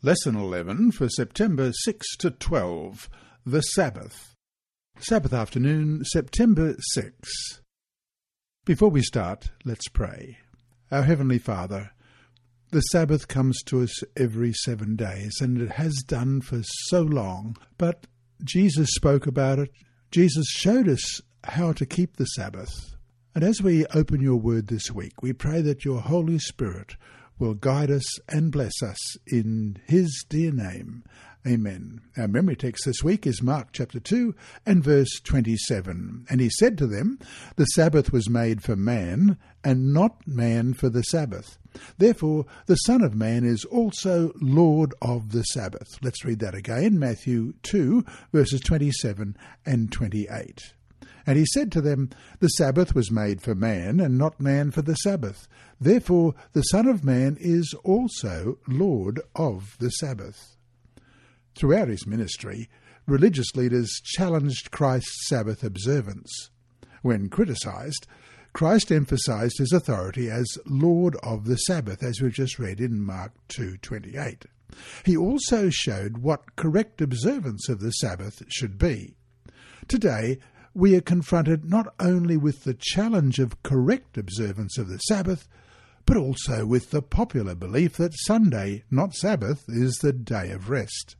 Lesson 11 for September 6 to 12 The Sabbath. Sabbath afternoon, September 6. Before we start, let's pray. Our Heavenly Father, the Sabbath comes to us every seven days, and it has done for so long, but Jesus spoke about it. Jesus showed us how to keep the Sabbath. And as we open your word this week, we pray that your Holy Spirit will guide us and bless us in his dear name. Amen. Our memory text this week is Mark chapter 2 and verse 27. And he said to them, The Sabbath was made for man, and not man for the Sabbath. Therefore, the Son of Man is also Lord of the Sabbath. Let's read that again Matthew 2, verses 27 and 28. And he said to them, The Sabbath was made for man, and not man for the Sabbath. Therefore the Son of Man is also Lord of the Sabbath. Throughout his ministry, religious leaders challenged Christ's Sabbath observance. When criticized, Christ emphasized his authority as Lord of the Sabbath, as we've just read in Mark 2:28. He also showed what correct observance of the Sabbath should be. Today, we are confronted not only with the challenge of correct observance of the Sabbath, but also with the popular belief that Sunday, not Sabbath, is the day of rest.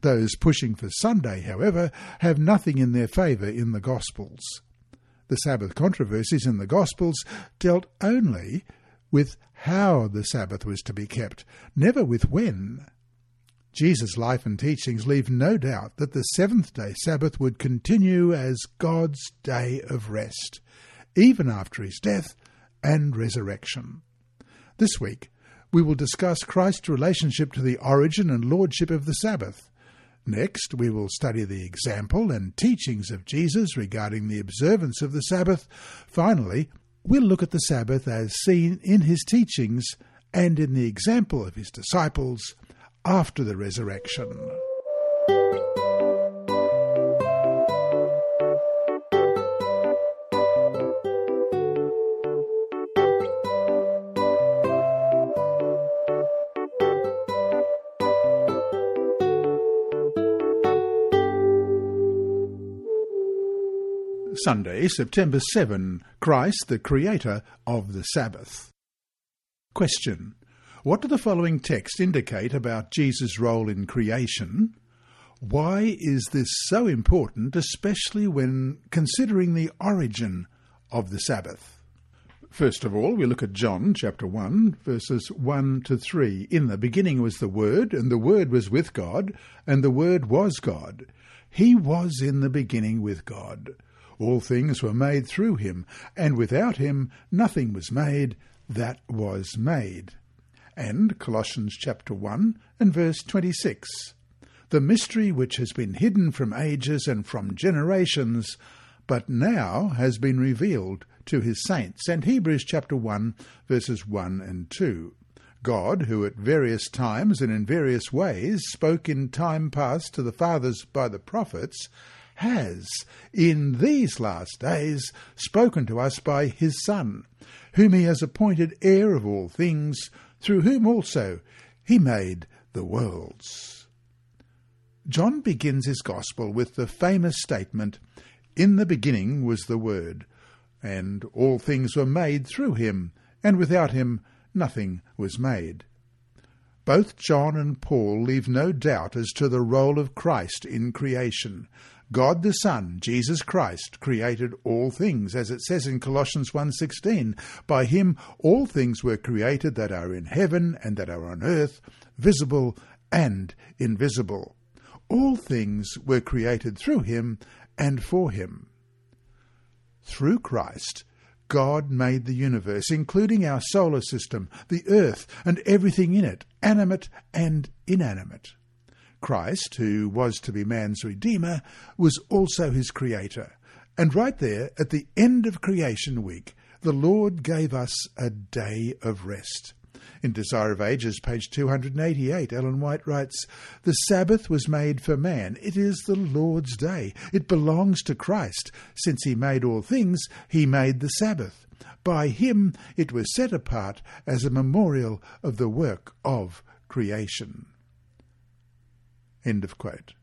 Those pushing for Sunday, however, have nothing in their favour in the Gospels. The Sabbath controversies in the Gospels dealt only with how the Sabbath was to be kept, never with when. Jesus' life and teachings leave no doubt that the seventh day Sabbath would continue as God's day of rest, even after his death and resurrection. This week, we will discuss Christ's relationship to the origin and lordship of the Sabbath. Next, we will study the example and teachings of Jesus regarding the observance of the Sabbath. Finally, we'll look at the Sabbath as seen in his teachings and in the example of his disciples after the resurrection. Sunday, September 7, Christ, the Creator of the Sabbath. Question. What do the following texts indicate about Jesus' role in creation? Why is this so important, especially when considering the origin of the Sabbath? First of all, we look at John chapter 1, verses 1 to 3. In the beginning was the Word, and the Word was with God, and the Word was God. He was in the beginning with God. All things were made through him, and without him nothing was made that was made and Colossians chapter 1 and verse 26. The mystery which has been hidden from ages and from generations, but now has been revealed to his saints. And Hebrews chapter 1 verses 1 and 2. God, who at various times and in various ways spoke in time past to the fathers by the prophets, has, in these last days, spoken to us by his Son, whom he has appointed heir of all things, through whom also he made the worlds. John begins his Gospel with the famous statement, In the beginning was the Word, and all things were made through him, and without him nothing was made. Both John and Paul leave no doubt as to the role of Christ in creation, God the Son, Jesus Christ, created all things, as it says in Colossians 1.16. By him all things were created that are in heaven and that are on earth, visible and invisible. All things were created through him and for him. Through Christ, God made the universe, including our solar system, the earth, and everything in it, animate and inanimate. Christ, who was to be man's Redeemer, was also his Creator. And right there, at the end of creation week, the Lord gave us a day of rest. In Desire of Ages, page 288, Ellen White writes, The Sabbath was made for man. It is the Lord's day. It belongs to Christ. Since he made all things, he made the Sabbath. By him it was set apart as a memorial of the work of creation. End of quote.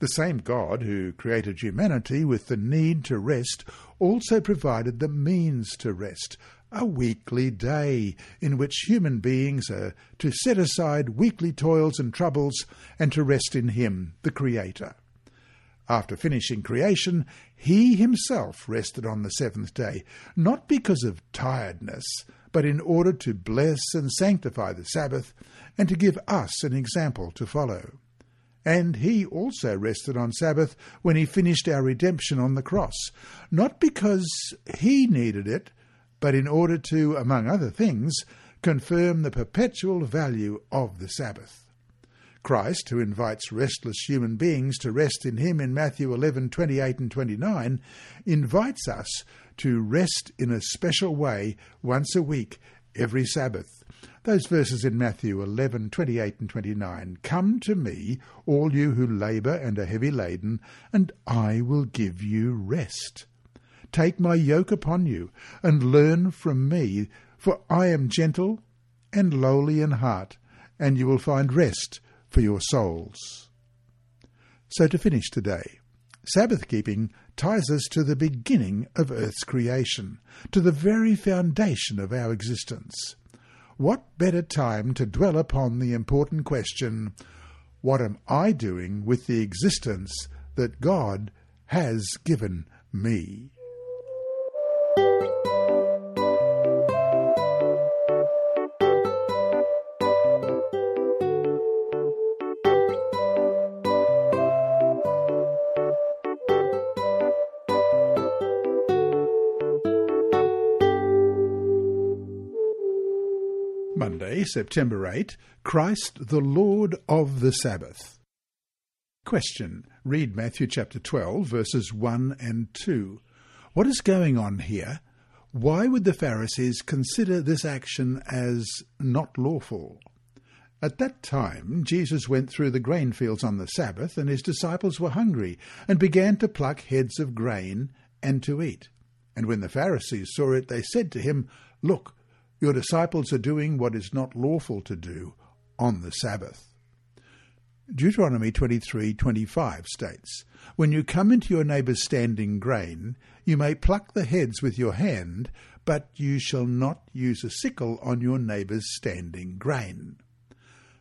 The same God who created humanity with the need to rest also provided the means to rest, a weekly day in which human beings are to set aside weekly toils and troubles and to rest in Him, the Creator. After finishing creation, He Himself rested on the seventh day, not because of tiredness, but in order to bless and sanctify the Sabbath and to give us an example to follow. And he also rested on Sabbath when he finished our redemption on the cross, not because he needed it, but in order to, among other things, confirm the perpetual value of the Sabbath. Christ, who invites restless human beings to rest in him in Matthew 11:28 and 29, invites us to rest in a special way once a week every Sabbath. Those verses in Matthew 11:28 and 29, Come to me, all you who labour and are heavy laden, and I will give you rest. Take my yoke upon you, and learn from me, for I am gentle and lowly in heart, and you will find rest for your souls. So to finish today, Sabbath keeping ties us to the beginning of Earth's creation, to the very foundation of our existence. What better time to dwell upon the important question, What am I doing with the existence that God has given me? September 8, Christ the Lord of the Sabbath. Question. Read Matthew chapter 12, verses 1 and 2. What is going on here? Why would the Pharisees consider this action as not lawful? At that time, Jesus went through the grain fields on the Sabbath, and his disciples were hungry, and began to pluck heads of grain and to eat. And when the Pharisees saw it, they said to him, Look, your disciples are doing what is not lawful to do on the Sabbath. Deuteronomy 23:25 states, When you come into your neighbour's standing grain, you may pluck the heads with your hand, but you shall not use a sickle on your neighbour's standing grain.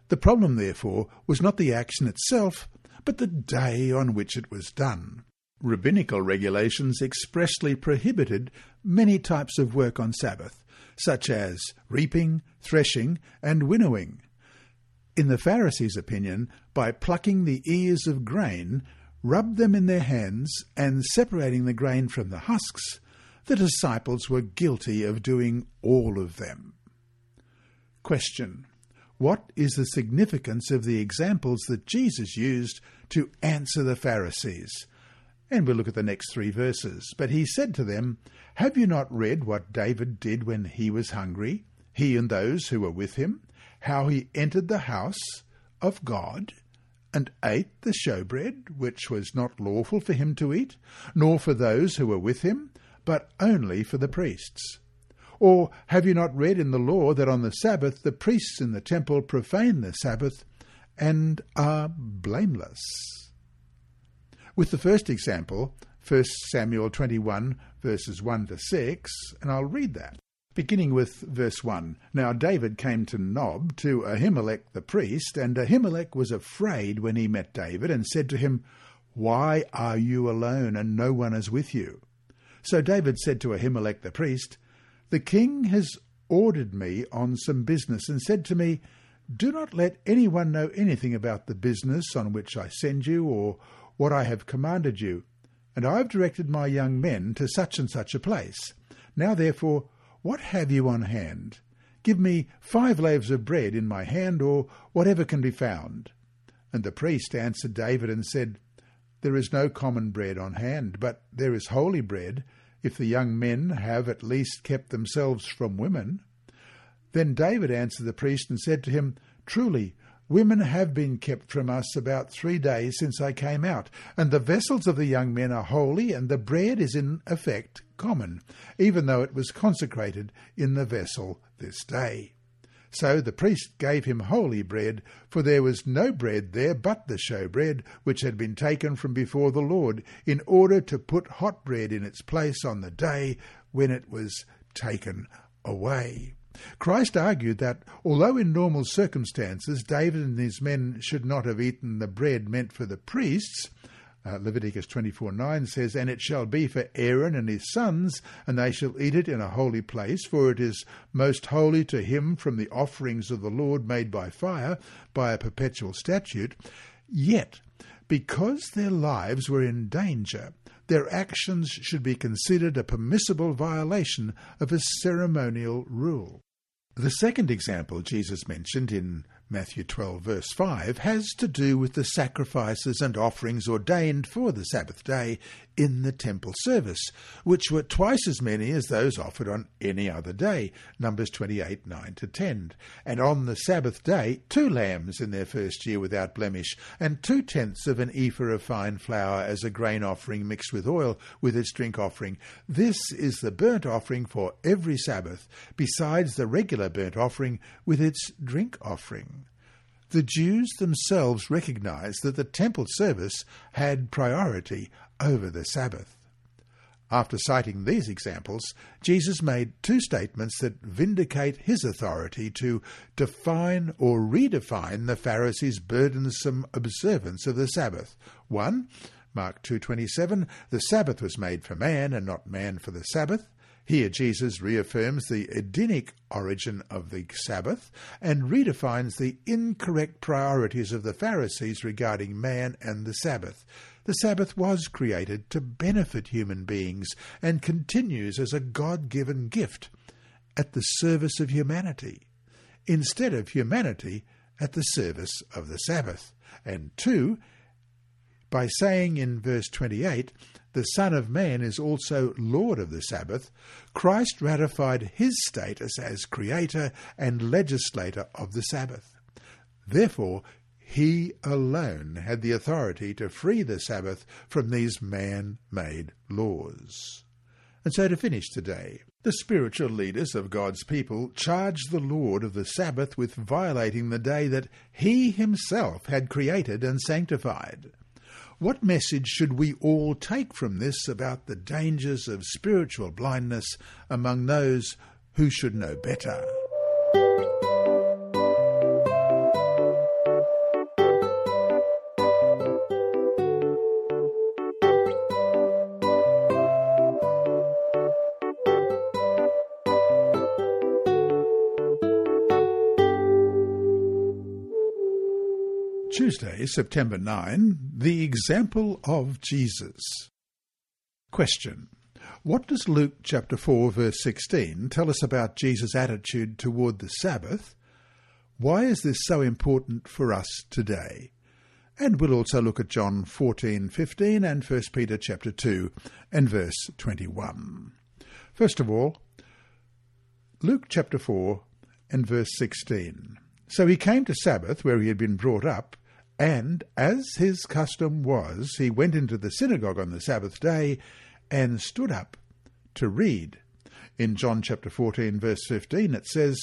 The problem, therefore, was not the action itself, but the day on which it was done. Rabbinical regulations expressly prohibited many types of work on Sabbath, such as reaping, threshing, and winnowing. In the Pharisees' opinion, by plucking the ears of grain, rub them in their hands, and separating the grain from the husks, the disciples were guilty of doing all of them. Question. What is the significance of the examples that Jesus used to answer the Pharisees? And we'll look at the next three verses. But he said to them, Have you not read what David did when he was hungry, he and those who were with him, how he entered the house of God and ate the showbread, which was not lawful for him to eat, nor for those who were with him, but only for the priests? Or have you not read in the law that on the Sabbath the priests in the temple profane the Sabbath and are blameless? With the first example, 1 Samuel 21, verses 1 to 6, and I'll read that. Beginning with verse 1 Now David came to Nob to Ahimelech the priest, and Ahimelech was afraid when he met David, and said to him, Why are you alone, and no one is with you? So David said to Ahimelech the priest, The king has ordered me on some business, and said to me, Do not let anyone know anything about the business on which I send you, or what I have commanded you. And I have directed my young men to such and such a place. Now therefore, what have you on hand? Give me five loaves of bread in my hand, or whatever can be found. And the priest answered David and said, There is no common bread on hand, but there is holy bread, if the young men have at least kept themselves from women. Then David answered the priest and said to him, Truly, Women have been kept from us about three days since I came out, and the vessels of the young men are holy, and the bread is in effect common, even though it was consecrated in the vessel this day. So the priest gave him holy bread, for there was no bread there but the showbread, which had been taken from before the Lord, in order to put hot bread in its place on the day when it was taken away. Christ argued that, although in normal circumstances David and his men should not have eaten the bread meant for the priests, uh, Leviticus 24 9 says, And it shall be for Aaron and his sons, and they shall eat it in a holy place, for it is most holy to him from the offerings of the Lord made by fire, by a perpetual statute. Yet, because their lives were in danger, their actions should be considered a permissible violation of a ceremonial rule. The second example Jesus mentioned in Matthew 12, verse 5, has to do with the sacrifices and offerings ordained for the Sabbath day in the temple service, which were twice as many as those offered on any other day, Numbers 28, 9 to 10. And on the Sabbath day, two lambs in their first year without blemish, and two tenths of an ephah of fine flour as a grain offering mixed with oil with its drink offering. This is the burnt offering for every Sabbath, besides the regular burnt offering with its drink offering the Jews themselves recognized that the temple service had priority over the Sabbath. After citing these examples, Jesus made two statements that vindicate his authority to define or redefine the Pharisees' burdensome observance of the Sabbath. One, Mark 2:27, the Sabbath was made for man and not man for the Sabbath. Here, Jesus reaffirms the Edenic origin of the Sabbath and redefines the incorrect priorities of the Pharisees regarding man and the Sabbath. The Sabbath was created to benefit human beings and continues as a God given gift at the service of humanity, instead of humanity at the service of the Sabbath. And two, by saying in verse 28, the Son of Man is also Lord of the Sabbath, Christ ratified his status as creator and legislator of the Sabbath. Therefore, he alone had the authority to free the Sabbath from these man made laws. And so to finish today, the spiritual leaders of God's people charged the Lord of the Sabbath with violating the day that he himself had created and sanctified. What message should we all take from this about the dangers of spiritual blindness among those who should know better? September 9, the example of Jesus. Question. What does Luke chapter 4 verse 16 tell us about Jesus' attitude toward the Nazareth? Why is this so important for us today? And we'll also look at John 14:15 and 1 Peter chapter 2 and verse 21. First of all, Luke chapter 4 and verse 16. So he came to Sabbath where he had been brought up, and, as his custom was, he went into the synagogue on the Sabbath day and stood up to read. In John chapter 14, verse 15, it says,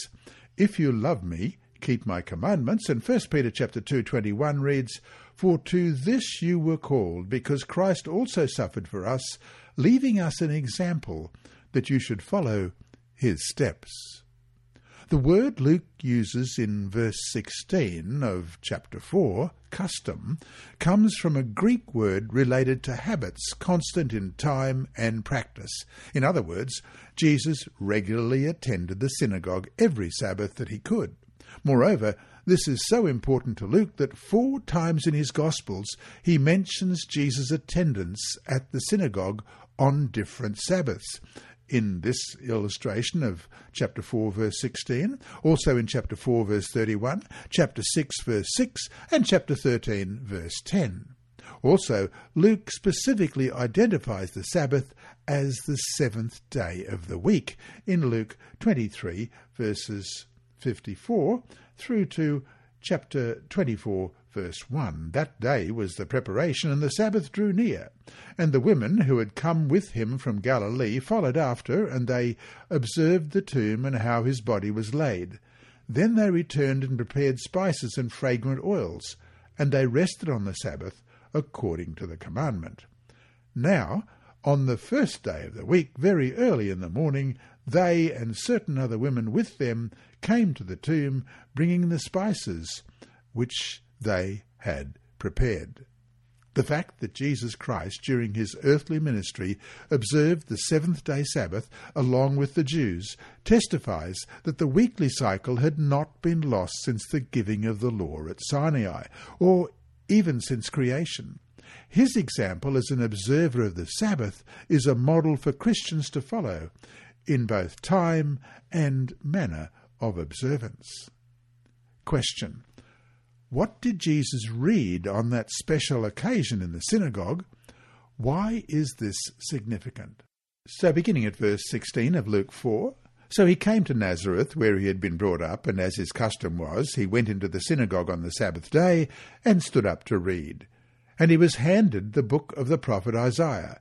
If you love me, keep my commandments. And 1 Peter chapter 2, 21 reads, For to this you were called, because Christ also suffered for us, leaving us an example that you should follow his steps. The word Luke uses in verse 16 of chapter 4, custom, comes from a Greek word related to habits constant in time and practice. In other words, Jesus regularly attended the synagogue every Sabbath that he could. Moreover, this is so important to Luke that four times in his Gospels he mentions Jesus' attendance at the synagogue on different Sabbaths in this illustration of chapter 4, verse 16, also in chapter 4, verse 31, chapter 6, verse 6, and chapter 13, verse 10. Also, Luke specifically identifies the Sabbath as the seventh day of the week in Luke 23, verses 54 through to chapter 24, Verse 1 That day was the preparation, and the Sabbath drew near. And the women who had come with him from Galilee followed after, and they observed the tomb and how his body was laid. Then they returned and prepared spices and fragrant oils, and they rested on the Sabbath according to the commandment. Now, on the first day of the week, very early in the morning, they and certain other women with them came to the tomb, bringing the spices which they had prepared. The fact that Jesus Christ, during his earthly ministry, observed the seventh day Sabbath along with the Jews testifies that the weekly cycle had not been lost since the giving of the law at Sinai, or even since creation. His example as an observer of the Sabbath is a model for Christians to follow in both time and manner of observance. Question. What did Jesus read on that special occasion in the synagogue? Why is this significant? So, beginning at verse 16 of Luke 4, so he came to Nazareth, where he had been brought up, and as his custom was, he went into the synagogue on the Sabbath day and stood up to read. And he was handed the book of the prophet Isaiah.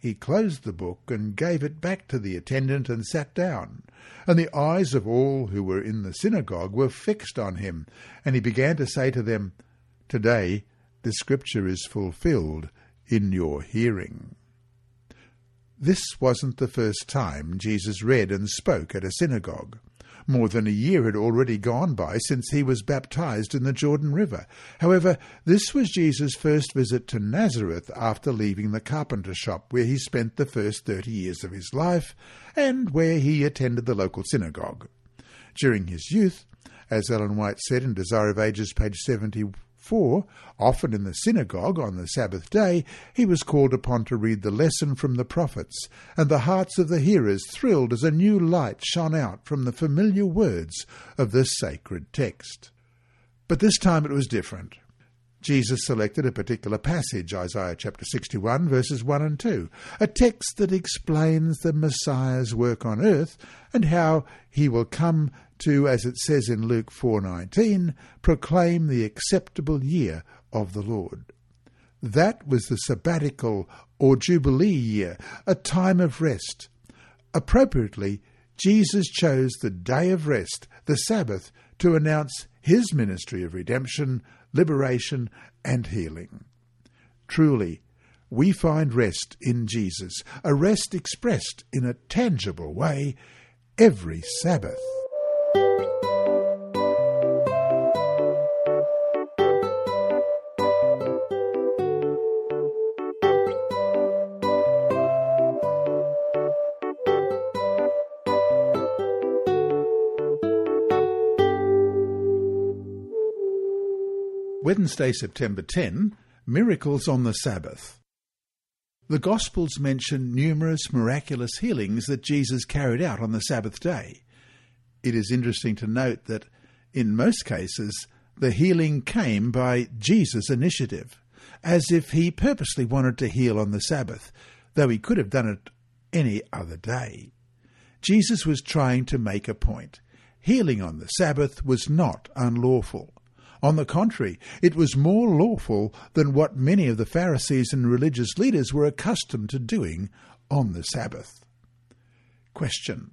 he closed the book and gave it back to the attendant and sat down. And the eyes of all who were in the synagogue were fixed on him. And he began to say to them, Today the scripture is fulfilled in your hearing. This wasn't the first time Jesus read and spoke at a synagogue. More than a year had already gone by since he was baptized in the Jordan River. However, this was Jesus' first visit to Nazareth after leaving the carpenter shop where he spent the first thirty years of his life and where he attended the local synagogue. During his youth, as Ellen White said in Desire of Ages, page 70, for, often in the synagogue on the Sabbath day, he was called upon to read the lesson from the prophets, and the hearts of the hearers thrilled as a new light shone out from the familiar words of the sacred text. But this time it was different. Jesus selected a particular passage, Isaiah chapter 61, verses 1 and 2, a text that explains the Messiah's work on earth and how he will come to, as it says in Luke 4:19, proclaim the acceptable year of the Lord. That was the sabbatical or jubilee year, a time of rest. Appropriately, Jesus chose the day of rest, the Sabbath, to announce his ministry of redemption, liberation, and healing. Truly, we find rest in Jesus, a rest expressed in a tangible way every Sabbath. Wednesday, September 10, Miracles on the Sabbath. The Gospels mention numerous miraculous healings that Jesus carried out on the Sabbath day. It is interesting to note that, in most cases, the healing came by Jesus' initiative, as if he purposely wanted to heal on the Sabbath, though he could have done it any other day. Jesus was trying to make a point. Healing on the Sabbath was not unlawful. On the contrary, it was more lawful than what many of the Pharisees and religious leaders were accustomed to doing on the Sabbath. Question.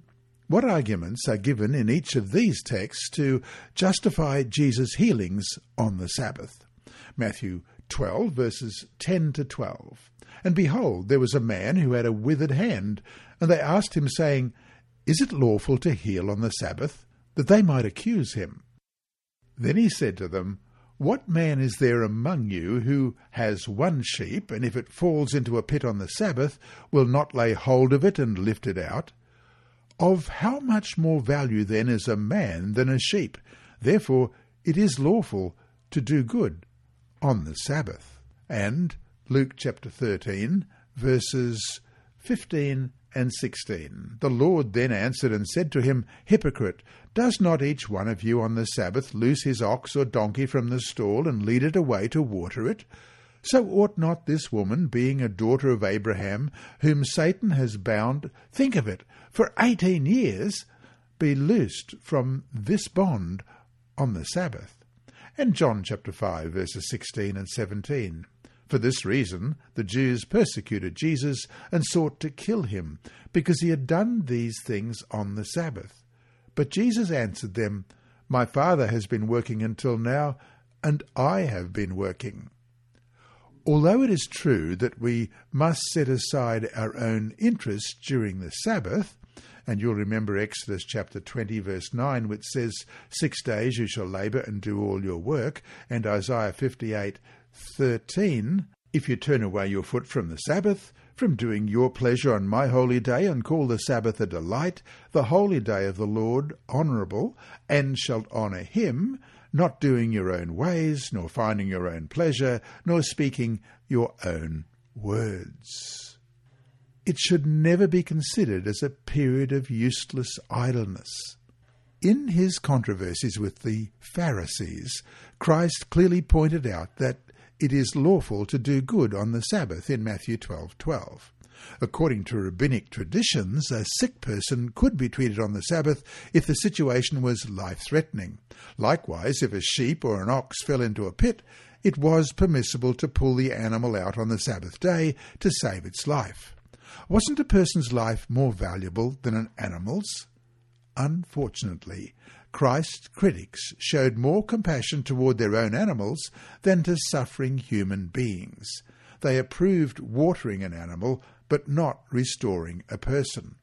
What arguments are given in each of these texts to justify Jesus' healings on the Sabbath? Matthew 12, verses 10 to 12. And behold, there was a man who had a withered hand, and they asked him, saying, Is it lawful to heal on the Sabbath? That they might accuse him. Then he said to them, What man is there among you who has one sheep, and if it falls into a pit on the Sabbath, will not lay hold of it and lift it out? Of how much more value then is a man than a sheep? Therefore it is lawful to do good on the Sabbath. And Luke chapter 13, verses 15 and 16. The Lord then answered and said to him, Hypocrite, does not each one of you on the Sabbath loose his ox or donkey from the stall and lead it away to water it? So ought not this woman, being a daughter of Abraham, whom Satan has bound, think of it, for eighteen years, be loosed from this bond on the Sabbath? And John chapter 5, verses 16 and 17. For this reason, the Jews persecuted Jesus and sought to kill him, because he had done these things on the Sabbath. But Jesus answered them, My Father has been working until now, and I have been working. Although it is true that we must set aside our own interests during the Sabbath, and you'll remember Exodus chapter 20, verse 9, which says, Six days you shall labour and do all your work, and Isaiah 58, 13, If you turn away your foot from the Sabbath, from doing your pleasure on my holy day, and call the Sabbath a delight, the holy day of the Lord honourable, and shalt honour him, not doing your own ways, nor finding your own pleasure, nor speaking your own words. It should never be considered as a period of useless idleness. In his controversies with the Pharisees, Christ clearly pointed out that it is lawful to do good on the Sabbath in Matthew 12:12. According to rabbinic traditions, a sick person could be treated on the Sabbath if the situation was life-threatening. Likewise, if a sheep or an ox fell into a pit, it was permissible to pull the animal out on the Sabbath day to save its life. Wasn't a person's life more valuable than an animal's? Unfortunately, Christ's critics showed more compassion toward their own animals than to suffering human beings. They approved watering an animal, but not restoring a person.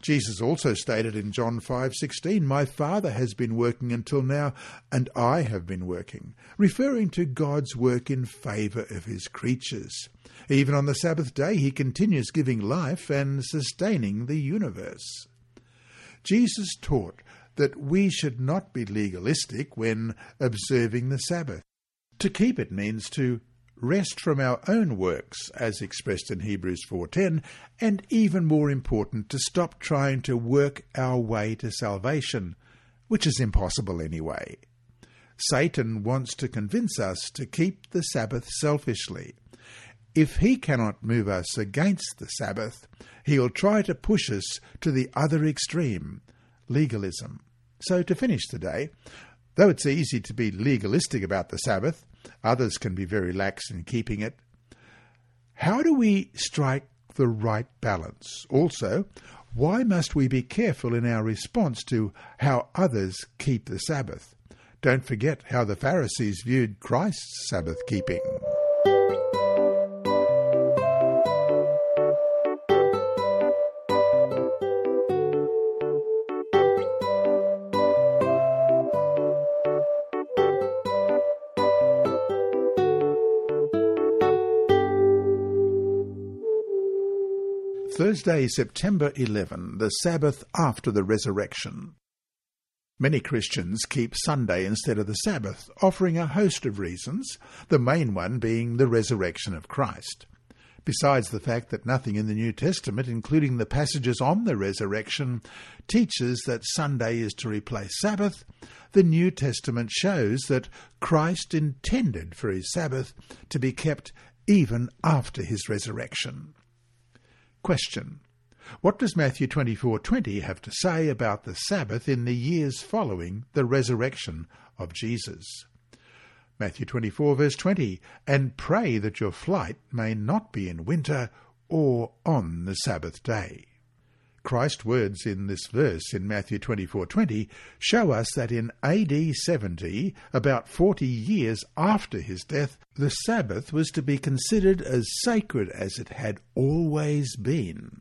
Jesus also stated in John 5:16, "My Father has been working until now, and I have been working," referring to God's work in favor of his creatures. Even on the Sabbath day, he continues giving life and sustaining the universe. Jesus taught that we should not be legalistic when observing the Sabbath. To keep it means to rest from our own works, as expressed in Hebrews 4:10, and even more important, to stop trying to work our way to salvation, which is impossible anyway. Satan wants to convince us to keep the Sabbath selfishly. If he cannot move us against the Sabbath, he'll try to push us to the other extreme, legalism. So to finish today, though it's easy to be legalistic about the Sabbath, others can be very lax in keeping it. How do we strike the right balance? Also, why must we be careful in our response to how others keep the Sabbath? Don't forget how the Pharisees viewed Christ's Sabbath keeping. Thursday, September 11, the Sabbath after the resurrection. Many Christians keep Sunday instead of the Sabbath, offering a host of reasons, the main one being the resurrection of Christ. Besides the fact that nothing in the New Testament, including the passages on the resurrection, teaches that Sunday is to replace Sabbath, the New Testament shows that Christ intended for his Sabbath to be kept even after his resurrection. Question. What does Matthew 24:20 have to say about the Sabbath in the years following the resurrection of Jesus? Matthew 24 verse 20, and pray that your flight may not be in winter or on the Sabbath day. Christ's words in this verse in Matthew 24:20 show us that in AD 70, about 40 years after his death, the Sabbath was to be considered as sacred as it had always been.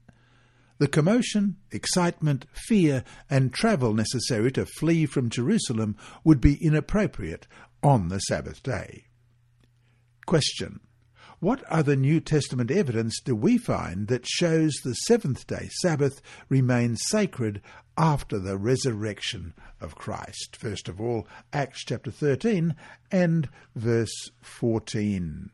The commotion, excitement, fear, and travel necessary to flee from Jerusalem would be inappropriate on the Sabbath day. Question. What other New Testament evidence do we find that shows the seventh day Sabbath remains sacred after the resurrection of Christ? First of all, Acts chapter 13 and verse 14.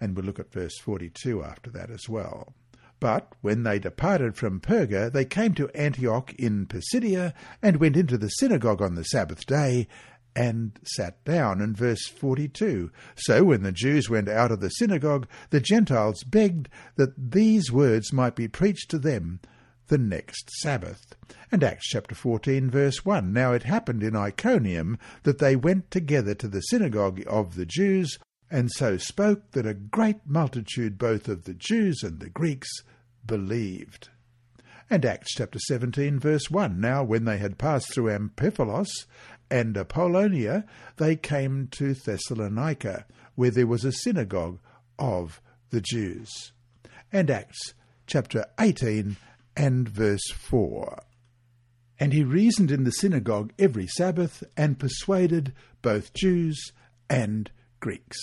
And we'll look at verse 42 after that as well. But when they departed from Perga, they came to Antioch in Pisidia, and went into the synagogue on the Sabbath day, and sat down. In verse 42, so when the Jews went out of the synagogue, the Gentiles begged that these words might be preached to them the next Sabbath. And Acts chapter 14, verse 1 Now it happened in Iconium that they went together to the synagogue of the Jews, and so spoke that a great multitude both of the Jews and the Greeks believed. And Acts chapter 17, verse 1 Now when they had passed through Amphipolis and Apollonia, they came to Thessalonica, where there was a synagogue of the Jews. And Acts chapter 18 and verse 4. And he reasoned in the synagogue every Sabbath and persuaded both Jews and Greeks.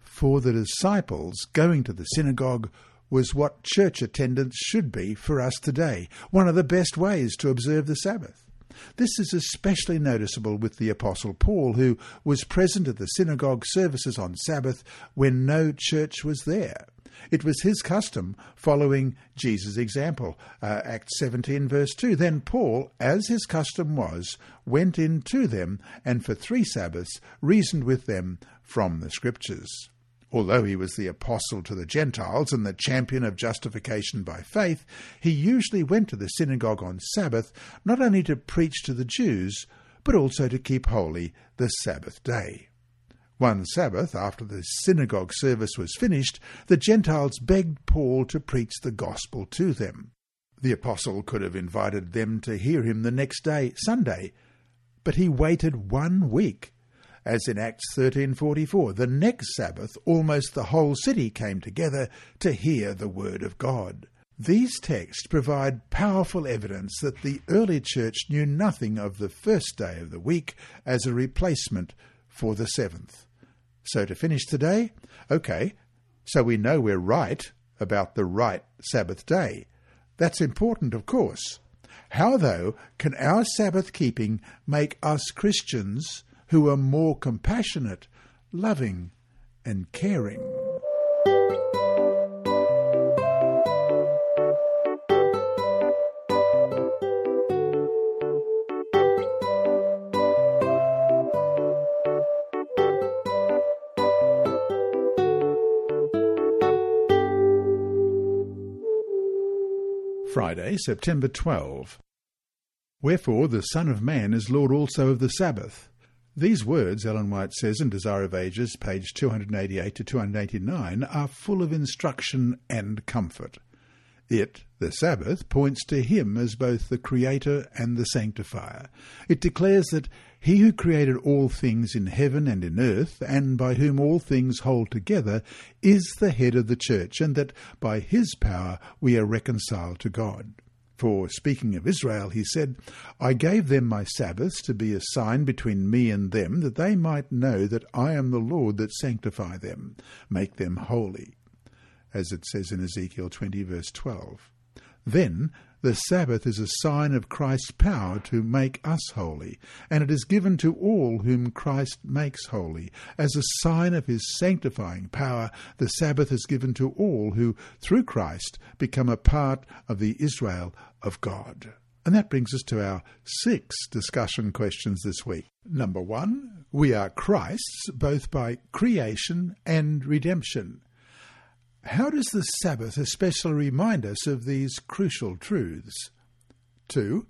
For the disciples, going to the synagogue was what church attendance should be for us today, one of the best ways to observe the Sabbath. This is especially noticeable with the Apostle Paul, who was present at the synagogue services on Sabbath when no church was there. It was his custom, following Jesus' example. Uh, Acts 17, verse 2. Then Paul, as his custom was, went in to them, and for three Sabbaths reasoned with them from the Scriptures. Although he was the apostle to the Gentiles and the champion of justification by faith, he usually went to the synagogue on Sabbath not only to preach to the Jews, but also to keep holy the Sabbath day. One Sabbath, after the synagogue service was finished, the Gentiles begged Paul to preach the gospel to them. The apostle could have invited them to hear him the next day, Sunday, but he waited one week as in Acts 13:44 the next sabbath almost the whole city came together to hear the word of God. These texts provide powerful evidence that the early church knew nothing of the first day of the week as a replacement for the seventh. So to finish today okay so we know we're right about the right sabbath day. That's important of course. How, though, can our Sabbath keeping make us Christians who are more compassionate, loving, and caring. Friday, September 12. Wherefore the Son of Man is Lord also of the Sabbath. These words, Ellen White says in Desire of Ages, page 288 to 289, are full of instruction and comfort. It, the Sabbath, points to Him as both the Creator and the Sanctifier. It declares that He who created all things in heaven and in earth, and by whom all things hold together, is the head of the Church, and that by His power we are reconciled to God. For speaking of Israel, he said, I gave them my Sabbaths to be a sign between me and them, that they might know that I am the Lord that sanctify them, make them holy. As it says in Ezekiel 20, verse 12. Then the Sabbath is a sign of Christ's power to make us holy, and it is given to all whom Christ makes holy. As a sign of his sanctifying power, the Sabbath is given to all who, through Christ, become a part of the Israel of God. And that brings us to our six discussion questions this week. Number one, we are Christ's both by creation and redemption. How does the Sabbath especially remind us of these crucial truths? 2.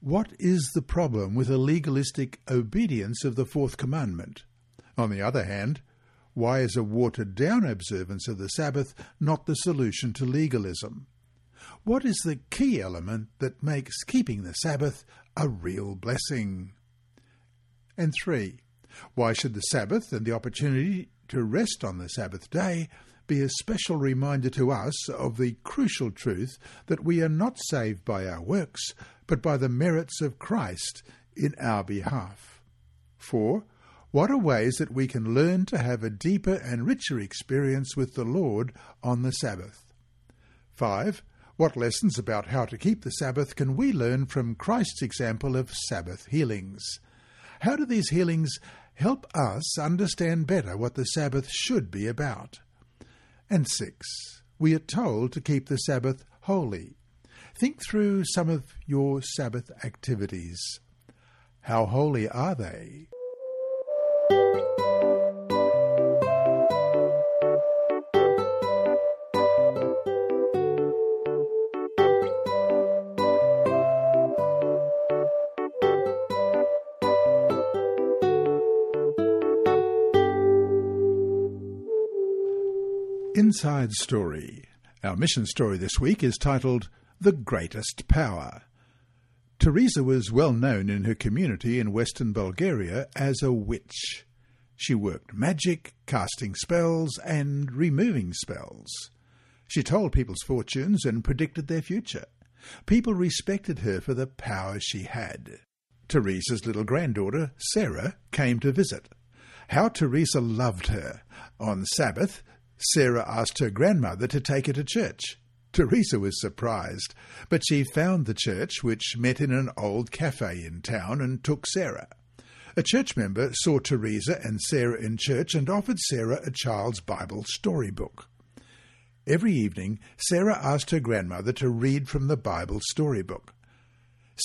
What is the problem with a legalistic obedience of the fourth commandment? On the other hand, why is a watered down observance of the Sabbath not the solution to legalism? What is the key element that makes keeping the Sabbath a real blessing? And 3. Why should the Sabbath and the opportunity to rest on the Sabbath day be a special reminder to us of the crucial truth that we are not saved by our works, but by the merits of Christ in our behalf. 4. What are ways that we can learn to have a deeper and richer experience with the Lord on the Sabbath? 5. What lessons about how to keep the Sabbath can we learn from Christ's example of Sabbath healings? How do these healings help us understand better what the Sabbath should be about? And six, we are told to keep the Sabbath holy. Think through some of your Sabbath activities. How holy are they? Inside Story. Our mission story this week is titled The Greatest Power. Teresa was well known in her community in western Bulgaria as a witch. She worked magic, casting spells, and removing spells. She told people's fortunes and predicted their future. People respected her for the power she had. Teresa's little granddaughter, Sarah, came to visit. How Teresa loved her! On Sabbath, Sarah asked her grandmother to take her to church. Teresa was surprised, but she found the church, which met in an old cafe in town, and took Sarah. A church member saw Teresa and Sarah in church and offered Sarah a child's Bible storybook. Every evening, Sarah asked her grandmother to read from the Bible storybook.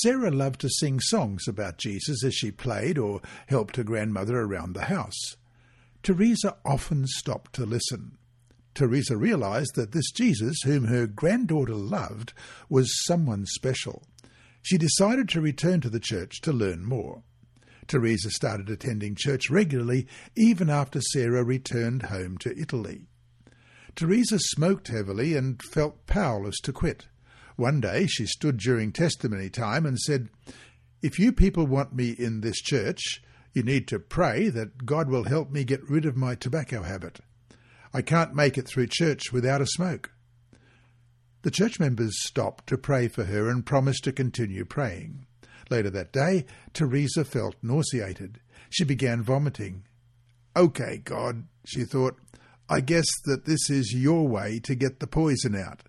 Sarah loved to sing songs about Jesus as she played or helped her grandmother around the house. Teresa often stopped to listen. Teresa realized that this Jesus, whom her granddaughter loved, was someone special. She decided to return to the church to learn more. Teresa started attending church regularly even after Sarah returned home to Italy. Teresa smoked heavily and felt powerless to quit. One day she stood during testimony time and said, If you people want me in this church, you need to pray that God will help me get rid of my tobacco habit. I can't make it through church without a smoke. The church members stopped to pray for her and promised to continue praying. Later that day, Teresa felt nauseated. She began vomiting. OK, God, she thought, I guess that this is your way to get the poison out.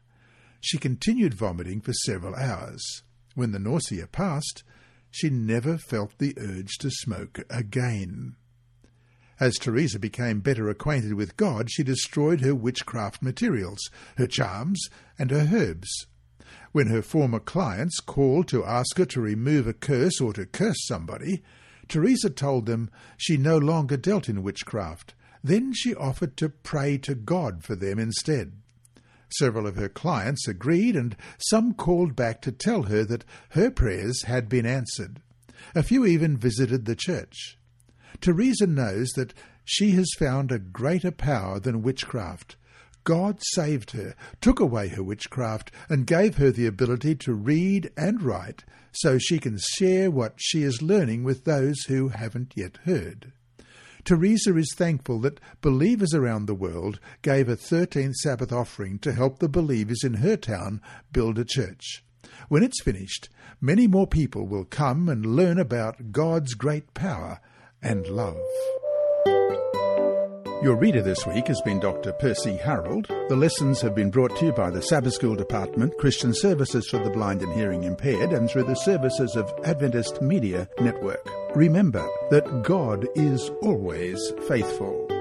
She continued vomiting for several hours. When the nausea passed, she never felt the urge to smoke again. As Teresa became better acquainted with God, she destroyed her witchcraft materials, her charms, and her herbs. When her former clients called to ask her to remove a curse or to curse somebody, Teresa told them she no longer dealt in witchcraft. Then she offered to pray to God for them instead. Several of her clients agreed, and some called back to tell her that her prayers had been answered. A few even visited the church. Teresa knows that she has found a greater power than witchcraft. God saved her, took away her witchcraft, and gave her the ability to read and write so she can share what she is learning with those who haven't yet heard. Teresa is thankful that believers around the world gave a 13th Sabbath offering to help the believers in her town build a church. When it's finished, many more people will come and learn about God's great power and love. Your reader this week has been Dr. Percy Harold. The lessons have been brought to you by the Sabbath School Department, Christian Services for the Blind and Hearing Impaired, and through the services of Adventist Media Network. Remember that God is always faithful.